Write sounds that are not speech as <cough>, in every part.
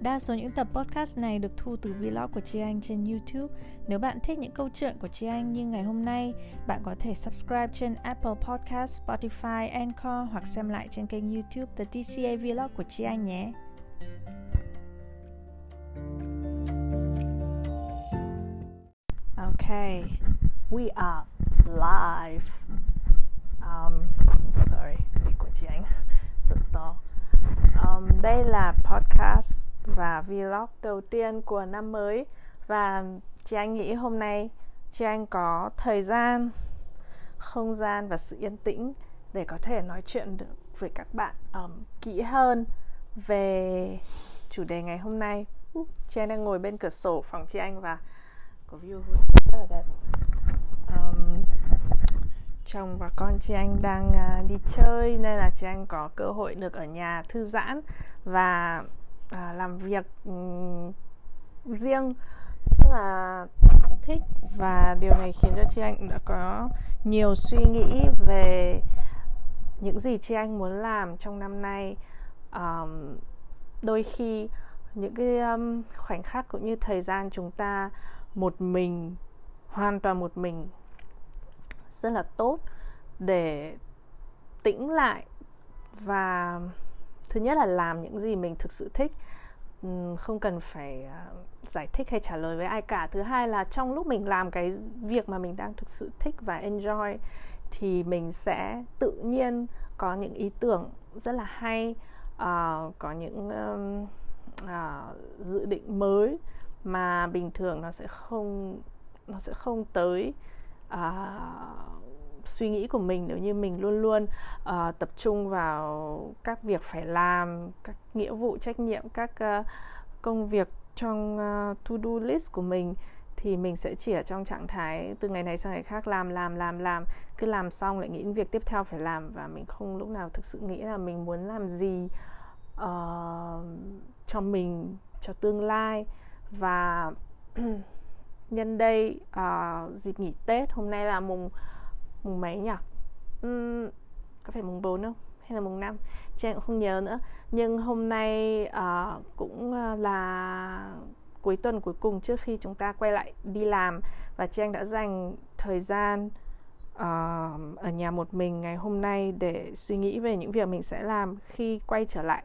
Đa số những tập podcast này được thu từ vlog của Chi Anh trên YouTube. Nếu bạn thích những câu chuyện của Chi Anh như ngày hôm nay, bạn có thể subscribe trên Apple Podcast, Spotify, Anchor hoặc xem lại trên kênh YouTube The TCA Vlog của Chi Anh nhé. Okay, we are live. Um, sorry, mic của chị Anh rất to. Um, đây là podcast và vlog đầu tiên của năm mới và chị Anh nghĩ hôm nay chị Anh có thời gian, không gian và sự yên tĩnh để có thể nói chuyện được với các bạn um, kỹ hơn về chủ đề ngày hôm nay. Uh, chị Anh đang ngồi bên cửa sổ phòng chị Anh và có view rất là đẹp. Um, chồng và con chị anh đang uh, đi chơi nên là chị anh có cơ hội được ở nhà thư giãn và uh, làm việc um, riêng. Rất là thích và điều này khiến cho chị anh đã có nhiều suy nghĩ về những gì chị anh muốn làm trong năm nay. Um, đôi khi những cái um, khoảnh khắc cũng như thời gian chúng ta một mình hoàn toàn một mình rất là tốt để tĩnh lại và thứ nhất là làm những gì mình thực sự thích. Không cần phải à, giải thích hay trả lời với ai cả. Thứ hai là trong lúc mình làm cái việc mà mình đang thực sự thích và enjoy thì mình sẽ tự nhiên có những ý tưởng rất là hay uh, có những um, uh, dự định mới mà bình thường nó sẽ không nó sẽ không tới uh, suy nghĩ của mình nếu như mình luôn luôn uh, tập trung vào các việc phải làm các nghĩa vụ trách nhiệm các uh, công việc trong uh, to do list của mình thì mình sẽ chỉ ở trong trạng thái từ ngày này sang ngày khác làm làm làm làm. Cứ làm xong lại nghĩ đến việc tiếp theo phải làm và mình không lúc nào thực sự nghĩ là mình muốn làm gì uh, cho mình cho tương lai. Và <clears throat> nhân đây uh, dịp nghỉ Tết hôm nay là mùng mùng mấy nhỉ? Uhm, có phải mùng 4 không? Hay là mùng 5 chị cũng không nhớ nữa. Nhưng hôm nay uh, cũng à, là cuối tuần cuối cùng trước khi chúng ta quay lại đi làm và chị anh đã dành thời gian uh, ở nhà một mình ngày hôm nay để suy nghĩ về những việc mình sẽ làm khi quay trở lại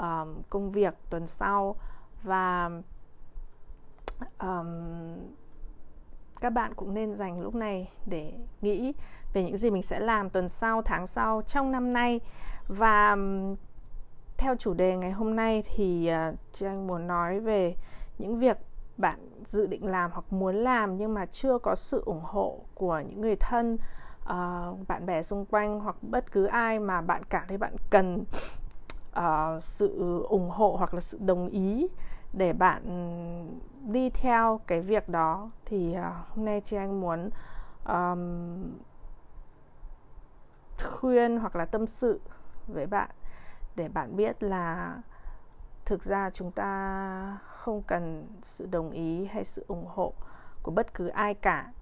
uh, công việc tuần sau. Và um, các bạn cũng nên dành lúc này để nghĩ về những gì mình sẽ làm tuần sau, tháng sau, trong năm nay. Và theo chủ đề ngày hôm nay thì uh, chị anh muốn nói về những việc bạn dự định làm hoặc muốn làm nhưng mà chưa có sự ủng hộ của những người thân uh, bạn bè xung quanh hoặc bất cứ ai mà bạn cảm thấy bạn cần uh, sự ủng hộ hoặc là sự đồng ý để bạn đi theo cái việc đó thì uh, hôm nay chị anh muốn um, khuyên hoặc là tâm sự với bạn để bạn biết là thực ra chúng ta không cần sự đồng ý hay sự ủng hộ của bất cứ ai cả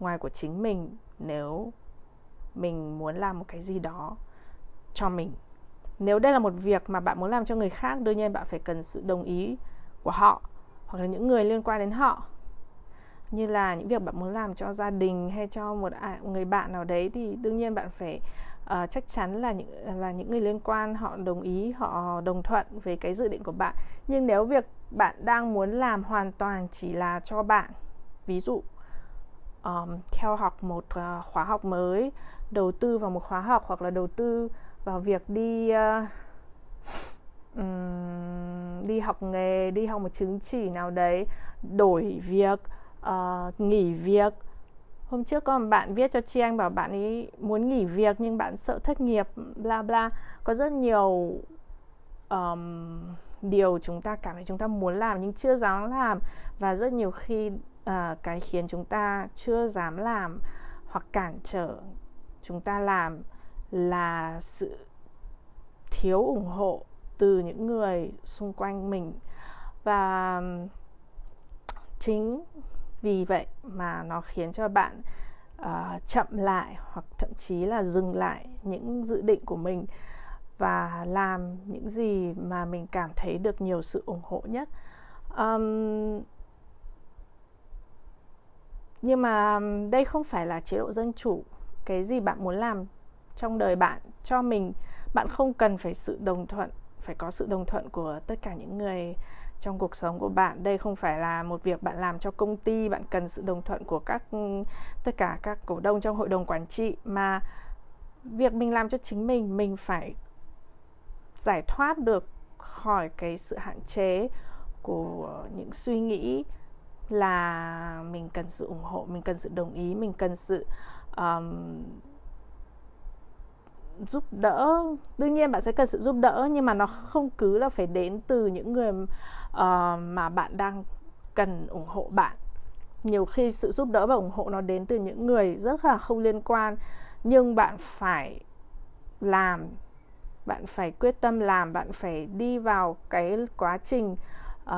ngoài của chính mình nếu mình muốn làm một cái gì đó cho mình. Nếu đây là một việc mà bạn muốn làm cho người khác đương nhiên bạn phải cần sự đồng ý của họ hoặc là những người liên quan đến họ. Như là những việc bạn muốn làm cho gia đình hay cho một à, người bạn nào đấy thì đương nhiên bạn phải uh, chắc chắn là những là những người liên quan họ đồng ý họ đồng thuận về cái dự định của bạn. Nhưng nếu việc bạn đang muốn làm hoàn toàn chỉ là cho bạn ví dụ um, theo học một uh, khóa học mới đầu tư vào một khóa học hoặc là đầu tư vào việc đi uh, um, đi học nghề đi học một chứng chỉ nào đấy đổi việc uh, nghỉ việc. Hôm trước có một bạn viết cho chi anh bảo bạn ấy muốn nghỉ việc nhưng bạn sợ thất nghiệp bla bla. Có rất nhiều um, điều chúng ta cảm thấy chúng ta muốn làm nhưng chưa dám làm. Và rất nhiều khi uh, cái khiến chúng ta chưa dám làm hoặc cản trở chúng ta làm là sự thiếu ủng hộ từ những người xung quanh mình. Và chính vì vậy mà nó khiến cho bạn uh, chậm lại hoặc thậm chí là dừng lại những dự định của mình và làm những gì mà mình cảm thấy được nhiều sự ủng hộ nhất. Um, nhưng mà đây không phải là chế độ dân chủ cái gì bạn muốn làm trong đời bạn cho mình bạn không cần phải sự đồng thuận phải có sự đồng thuận của tất cả những người trong cuộc sống của bạn. Đây không phải là một việc bạn làm cho công ty bạn cần sự đồng thuận của các tất cả các cổ đông trong hội đồng quản trị mà việc mình làm cho chính mình mình phải giải thoát được khỏi cái sự hạn chế của những suy nghĩ là mình cần sự ủng hộ mình cần sự đồng ý mình cần sự um, giúp đỡ. Đương nhiên bạn sẽ cần sự giúp đỡ nhưng mà nó không cứ là phải đến từ những người uh, mà bạn đang cần ủng hộ bạn. Nhiều khi sự giúp đỡ và ủng hộ nó đến từ những người rất là không liên quan nhưng bạn phải làm bạn phải quyết tâm làm bạn phải đi vào cái quá trình uh,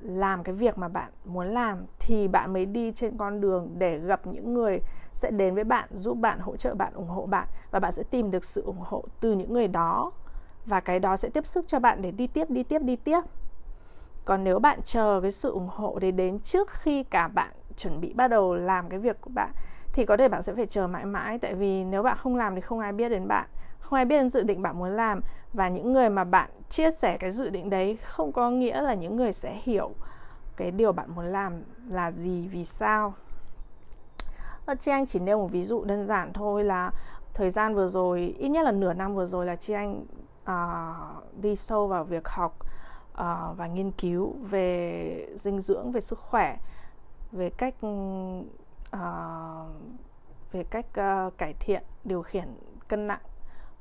làm cái việc mà bạn muốn làm thì bạn mới đi trên con đường để gặp những người sẽ đến với bạn giúp bạn hỗ trợ bạn ủng hộ bạn và bạn sẽ tìm được sự ủng hộ từ những người đó và cái đó sẽ tiếp sức cho bạn để đi tiếp đi tiếp đi tiếp. Còn nếu bạn chờ cái sự ủng hộ để đến trước khi cả bạn chuẩn bị bắt đầu làm cái việc của bạn thì có thể bạn sẽ phải chờ mãi mãi tại vì nếu bạn không làm thì không ai biết đến bạn ngoài bên dự định bạn muốn làm và những người mà bạn chia sẻ cái dự định đấy không có nghĩa là những người sẽ hiểu cái điều bạn muốn làm là gì vì sao? Ờ, Ở chị anh chỉ nêu một ví dụ đơn giản thôi là thời gian vừa rồi ít nhất là nửa năm vừa rồi là chị anh uh, đi sâu vào việc học uh, và nghiên cứu về dinh dưỡng về sức khỏe về cách uh, về cách uh, cải thiện điều khiển cân nặng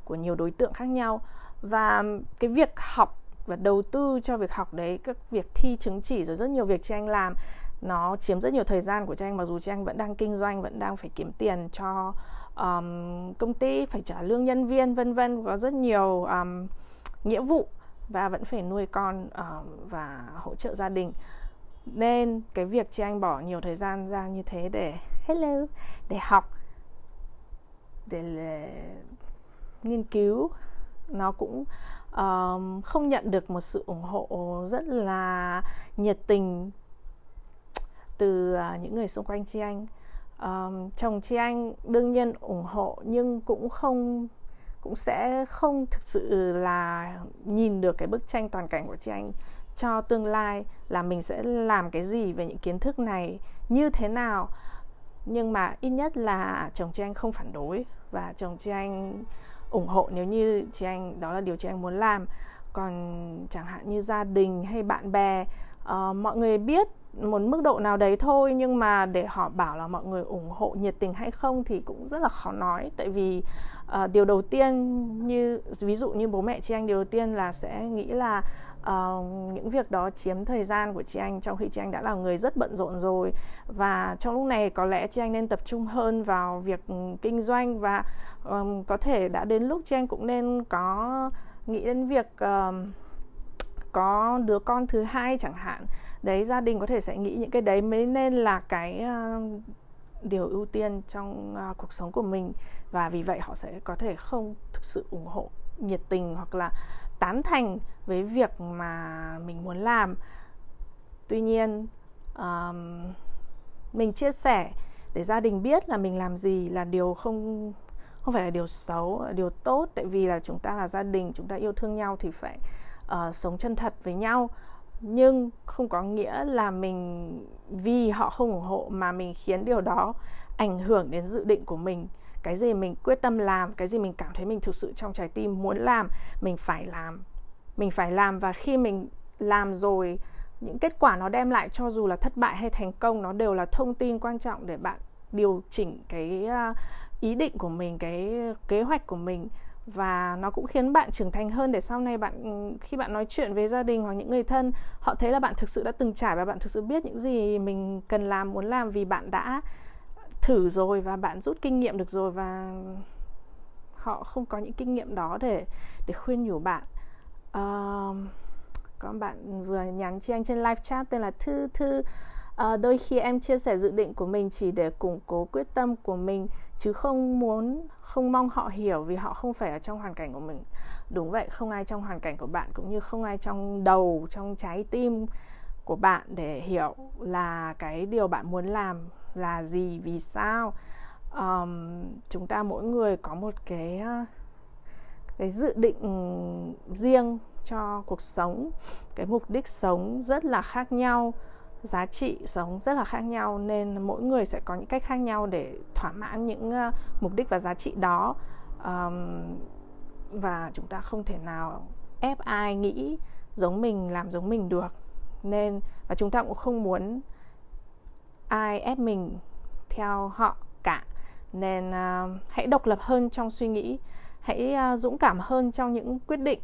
của nhiều đối tượng khác nhau. Và cái việc học và đầu tư cho việc học đấy các việc thi chứng chỉ rồi rất nhiều việc chị anh làm nó chiếm rất nhiều thời gian của Trang mặc dù Trang vẫn đang kinh doanh vẫn đang phải kiếm tiền cho um, công ty phải trả lương nhân viên vân vân có rất nhiều um, nghĩa vụ và vẫn phải nuôi con uh, và hỗ trợ gia đình. Nên cái việc chị anh bỏ nhiều thời gian ra như thế để hello để học để nghiên cứu nó cũng um, không nhận được một sự ủng hộ rất là nhiệt tình từ uh, những người xung quanh chị anh. Um, chồng chị anh đương nhiên ủng hộ nhưng cũng không cũng sẽ không thực sự là nhìn được cái bức tranh toàn cảnh của chị anh cho tương lai là mình sẽ làm cái gì về những kiến thức này như thế nào. Nhưng mà ít nhất là chồng chị anh không phản đối và chồng chị anh ủng hộ nếu như chị anh đó là điều chị anh muốn làm. Còn chẳng hạn như gia đình hay bạn bè uh, mọi người biết một mức độ nào đấy thôi nhưng mà để họ bảo là mọi người ủng hộ nhiệt tình hay không thì cũng rất là khó nói. Tại vì uh, điều đầu tiên như ví dụ như bố mẹ chị anh điều đầu tiên là sẽ nghĩ là uh, những việc đó chiếm thời gian của chị anh trong khi chị anh đã là người rất bận rộn rồi. Và trong lúc này có lẽ chị anh nên tập trung hơn vào việc kinh doanh và um, có thể đã đến lúc chị anh cũng nên có nghĩ đến việc um, có đứa con thứ hai chẳng hạn. Đấy gia đình có thể sẽ nghĩ những cái đấy mới nên là cái uh, điều ưu tiên trong uh, cuộc sống của mình. Và vì vậy họ sẽ có thể không thực sự ủng hộ nhiệt tình hoặc là tán thành với việc mà mình muốn làm. Tuy nhiên um, mình chia sẻ để gia đình biết là mình làm gì là điều không không phải là điều xấu là điều tốt. Tại vì là chúng ta là gia đình chúng ta yêu thương nhau thì phải uh, sống chân thật với nhau. Nhưng không có nghĩa là mình vì họ không ủng hộ mà mình khiến điều đó ảnh hưởng đến dự định của mình. Cái gì mình quyết tâm làm cái gì mình cảm thấy mình thực sự trong trái tim muốn làm mình phải làm. Mình phải làm và khi mình làm rồi những kết quả nó đem lại cho dù là thất bại hay thành công nó đều là thông tin quan trọng để bạn điều chỉnh cái ờ, ý định của mình cái kế hoạch của mình. Và nó cũng khiến bạn trưởng thành hơn để sau này bạn ừ, khi bạn nói chuyện với gia đình hoặc những người thân họ thấy là bạn thực sự đã từng trải và bạn thực sự biết những gì mình cần làm muốn làm vì bạn đã thử rồi và bạn rút kinh nghiệm được rồi và họ không có những kinh nghiệm đó để để khuyên nhủ bạn. Uh, có bạn vừa nhắn cho anh trên live chat tên là thư thư à, đôi khi em chia sẻ dự định của mình chỉ để củng cố quyết tâm của mình chứ không muốn không mong họ hiểu vì họ không phải ở trong hoàn cảnh của mình. Đúng vậy không ai trong hoàn cảnh của bạn cũng như không ai trong đầu trong trái tim của bạn để hiểu là cái điều bạn muốn làm là gì vì sao. Um, chúng ta mỗi người có một cái ờ, cái dự định riêng cho cuộc sống cái mục đích sống rất là khác nhau giá trị sống rất là khác nhau nên mỗi người sẽ có những cách khác nhau để thỏa mãn những uh, mục đích và giá trị đó. Um, và chúng ta không thể nào ép ai nghĩ giống mình làm giống mình được. Nên và chúng ta cũng không muốn ai ép mình theo họ cả. Nên uh, hãy độc lập hơn trong suy nghĩ. Hãy uh, dũng cảm hơn trong những quyết định.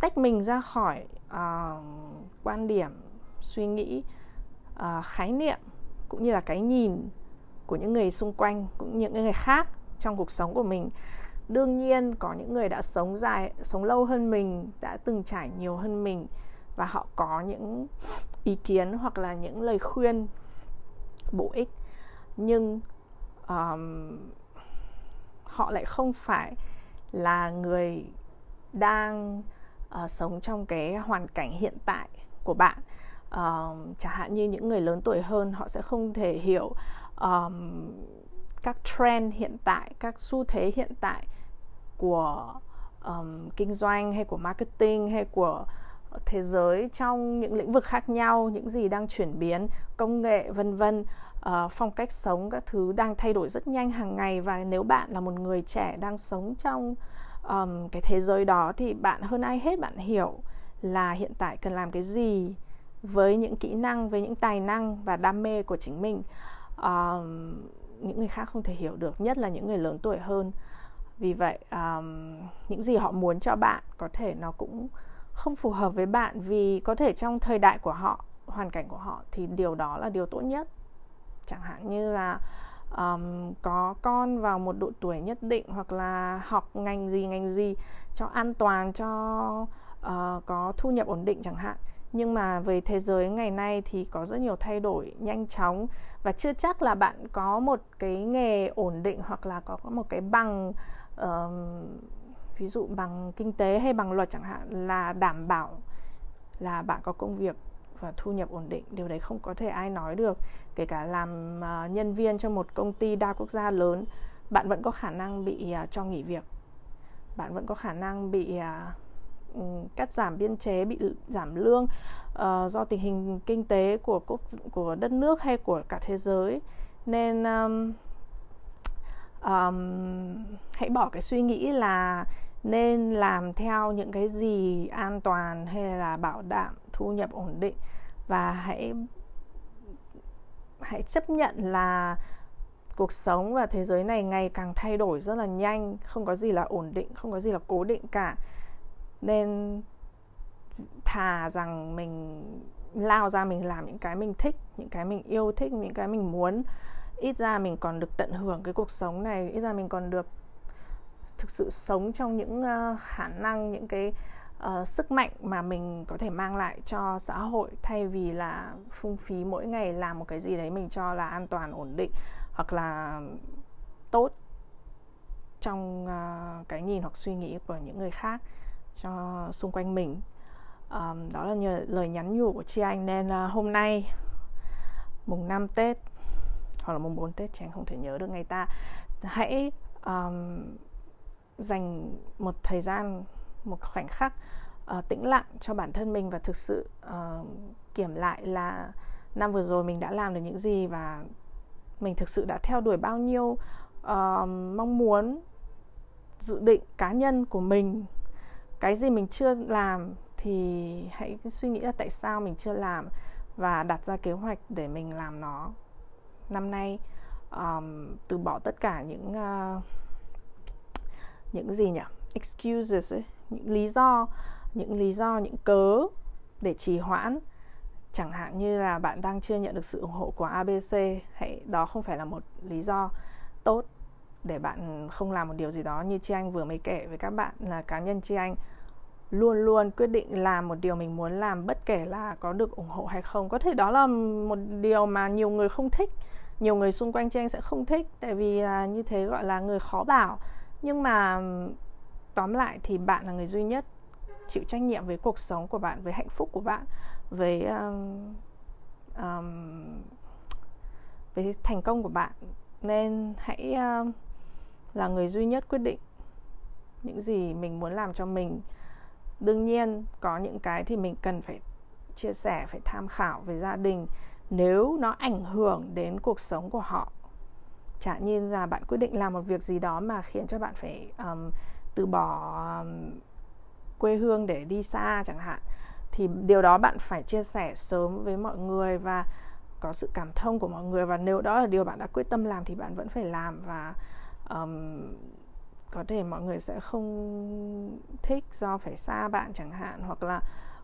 Tách mình ra khỏi uh, quan điểm suy nghĩ uh, khái niệm cũng như là cái nhìn của những người xung quanh cũng như những người khác trong cuộc sống của mình. Đương nhiên có những người đã sống dài sống lâu hơn mình đã từng trải nhiều hơn mình và họ có những ý kiến hoặc là những lời khuyên bổ ích. Nhưng um, họ lại không phải là người đang uh, sống trong cái hoàn cảnh hiện tại của bạn uh, chẳng hạn như những người lớn tuổi hơn họ sẽ không thể hiểu um, các trend hiện tại các xu thế hiện tại của um, kinh doanh hay của marketing hay của thế giới trong những lĩnh vực khác nhau những gì đang chuyển biến công nghệ vân vân. Uh, phong cách sống các thứ đang thay đổi rất nhanh hàng ngày và nếu bạn là một người trẻ đang sống trong um, cái thế giới đó thì bạn hơn ai hết bạn hiểu là hiện tại cần làm cái gì với những kỹ năng với những tài năng và đam mê của chính mình um, những người khác không thể hiểu được nhất là những người lớn tuổi hơn. Vì vậy um, những gì họ muốn cho bạn có thể nó cũng không phù hợp với bạn vì có thể trong thời đại của họ hoàn cảnh của họ thì điều đó là điều tốt nhất. Chẳng hạn như là um, có con vào một độ tuổi nhất định hoặc là học ngành gì ngành gì cho an toàn cho uh, có thu nhập ổn định chẳng hạn nhưng mà về thế giới ngày nay thì có rất nhiều thay đổi nhanh chóng. Và chưa chắc là bạn có một cái nghề ổn định hoặc là có một cái bằng uh, ví dụ bằng kinh tế hay bằng luật chẳng hạn là đảm bảo là bạn có công việc và thu nhập ổn định. Điều đấy không có thể ai nói được kể cả làm uh, nhân viên cho một công ty đa quốc gia lớn bạn vẫn có khả năng bị uh, cho nghỉ việc. Bạn vẫn có khả năng bị uh, Ừ, cắt giảm biên chế bị giảm lương uh, do tình hình kinh tế của quốc của đất nước hay của cả thế giới. Nên um, um, hãy bỏ cái suy nghĩ là nên làm theo những cái gì an toàn hay là bảo đảm thu nhập ổn định. Và hãy hãy chấp nhận là cuộc sống và thế giới này ngày càng thay đổi rất là nhanh không có gì là ổn định không có gì là cố định cả nên thà rằng mình lao ra mình làm những cái mình thích những cái mình yêu thích những cái mình muốn. Ít ra mình còn được tận hưởng cái cuộc sống này ít ra mình còn được thực sự sống trong những uh, khả năng những cái uh, sức mạnh mà mình có thể mang lại cho xã hội thay vì là phung phí mỗi ngày làm một cái gì đấy mình cho là an toàn ổn định hoặc là tốt trong uh, cái nhìn hoặc suy nghĩ của những người khác cho xung quanh mình. Um, đó là nhờ lời nhắn nhủ của chị anh nên uh, hôm nay mùng 5 Tết hoặc là mùng 4 Tết chị anh không thể nhớ được ngày ta hãy um, dành một thời gian một khoảnh khắc uh, tĩnh lặng cho bản thân mình và thực sự uh, kiểm lại là năm vừa rồi mình đã làm được những gì và mình thực sự đã theo đuổi bao nhiêu uh, mong muốn dự định cá nhân của mình cái gì mình chưa làm thì hãy suy nghĩ là tại sao mình chưa làm và đặt ra kế hoạch để mình làm nó. Năm nay um, từ bỏ tất cả những uh, những gì nhỉ? Excuses ấy, những lý do những lý do những cớ để trì hoãn. Chẳng hạn như là bạn đang chưa nhận được sự ủng hộ của ABC hãy đó không phải là một lý do tốt để bạn không làm một điều gì đó như chị anh vừa mới kể với các bạn là cá nhân chị anh luôn luôn quyết định làm một điều mình muốn làm bất kể là có được ủng hộ hay không. Có thể đó là một điều mà nhiều người không thích nhiều người xung quanh chị anh sẽ không thích tại vì là như thế gọi là người khó bảo. Nhưng mà tóm lại thì bạn là người duy nhất chịu trách nhiệm với cuộc sống của bạn với hạnh phúc của bạn với um, um, với thành công của bạn. Nên hãy uh, là người duy nhất quyết định những gì mình muốn làm cho mình. Đương nhiên có những cái thì mình cần phải chia sẻ phải tham khảo với gia đình nếu nó ảnh hưởng đến cuộc sống của họ. Chả nhiên là bạn quyết định làm một việc gì đó mà khiến cho bạn phải um, từ bỏ um, quê hương để đi xa chẳng hạn thì điều đó bạn phải chia sẻ sớm với mọi người và có sự cảm thông của mọi người. Và nếu đó là điều bạn đã quyết tâm làm thì bạn vẫn phải làm và um, có thể mọi người sẽ không thích do phải xa bạn chẳng hạn hoặc là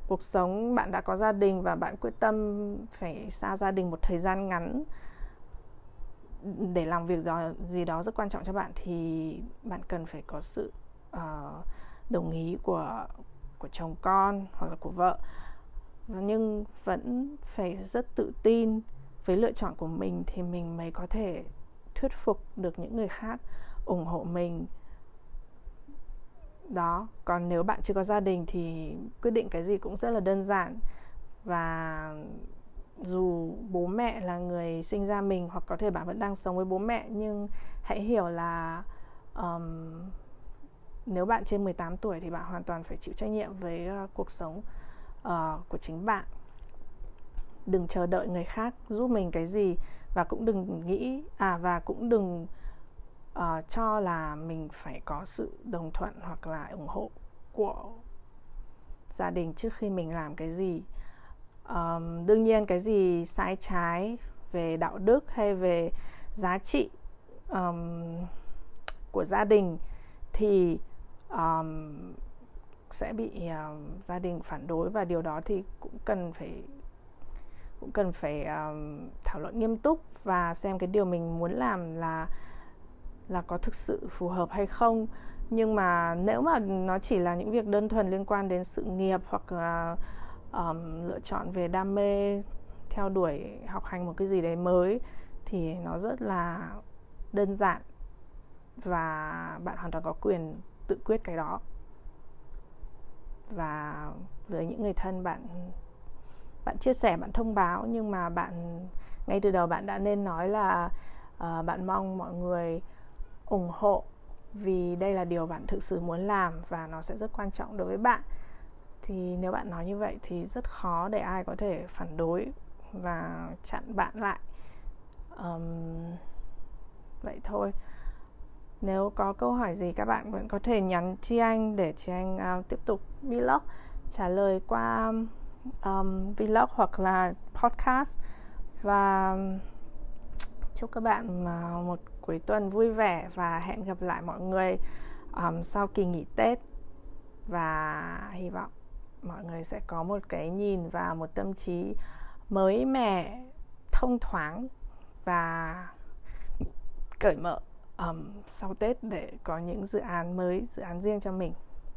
cuộc sống bạn đã có gia đình và bạn quyết tâm phải xa gia đình một thời gian ngắn để làm việc gì đó rất quan trọng cho bạn thì bạn cần phải có sự uh, đồng ý của của chồng con hoặc là của vợ. Nhưng vẫn phải rất tự tin với lựa chọn của mình thì mình mới có thể thuyết phục được những người khác ủng hộ mình. Đó còn nếu bạn chưa có gia đình thì quyết định cái gì cũng rất là đơn giản. Và dù bố mẹ là người sinh ra mình hoặc có thể bạn vẫn đang sống với bố mẹ nhưng hãy hiểu là um, nếu bạn trên 18 tuổi thì bạn hoàn toàn phải chịu trách nhiệm với uh, cuộc sống uh, của chính bạn. Đừng chờ đợi người khác giúp mình cái gì và cũng đừng nghĩ à và cũng đừng uh, cho là mình phải có sự đồng thuận hoặc là ủng hộ của gia đình trước khi mình làm cái gì. Um, đương nhiên cái gì sai trái về đạo đức hay về giá trị um, của gia đình thì um, sẽ bị um, gia đình phản đối và điều đó thì cũng cần phải cũng cần phải um, thảo luận nghiêm túc và xem cái điều mình muốn làm là là có thực sự phù hợp hay không. Nhưng mà nếu mà nó chỉ là những việc đơn thuần liên quan đến sự nghiệp hoặc ờ, là um, lựa chọn về đam mê theo đuổi học hành một cái gì đấy mới thì nó rất là đơn giản và bạn hoàn toàn có quyền tự quyết cái đó. Và với những người thân bạn bạn chia sẻ bạn thông báo nhưng mà bạn ngay từ đầu bạn đã nên nói là uh, bạn mong mọi người ủng hộ vì đây là điều bạn thực sự muốn làm và nó sẽ rất quan trọng đối với bạn. Thì nếu bạn nói như vậy thì rất khó để ai có thể phản đối và chặn bạn lại. Um, vậy thôi. Nếu có câu hỏi gì các bạn vẫn có thể nhắn chi anh để chi anh uh, tiếp tục vlog trả lời qua um, vlog hoặc là podcast. Và chúc các bạn à, một cuối tuần vui vẻ và hẹn gặp lại mọi người um, sau kỳ nghỉ Tết. Và hy vọng mọi người sẽ có một cái nhìn và một tâm trí mới mẻ thông thoáng và cởi mở um, sau Tết để có những dự án mới dự án riêng cho mình.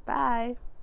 Bye!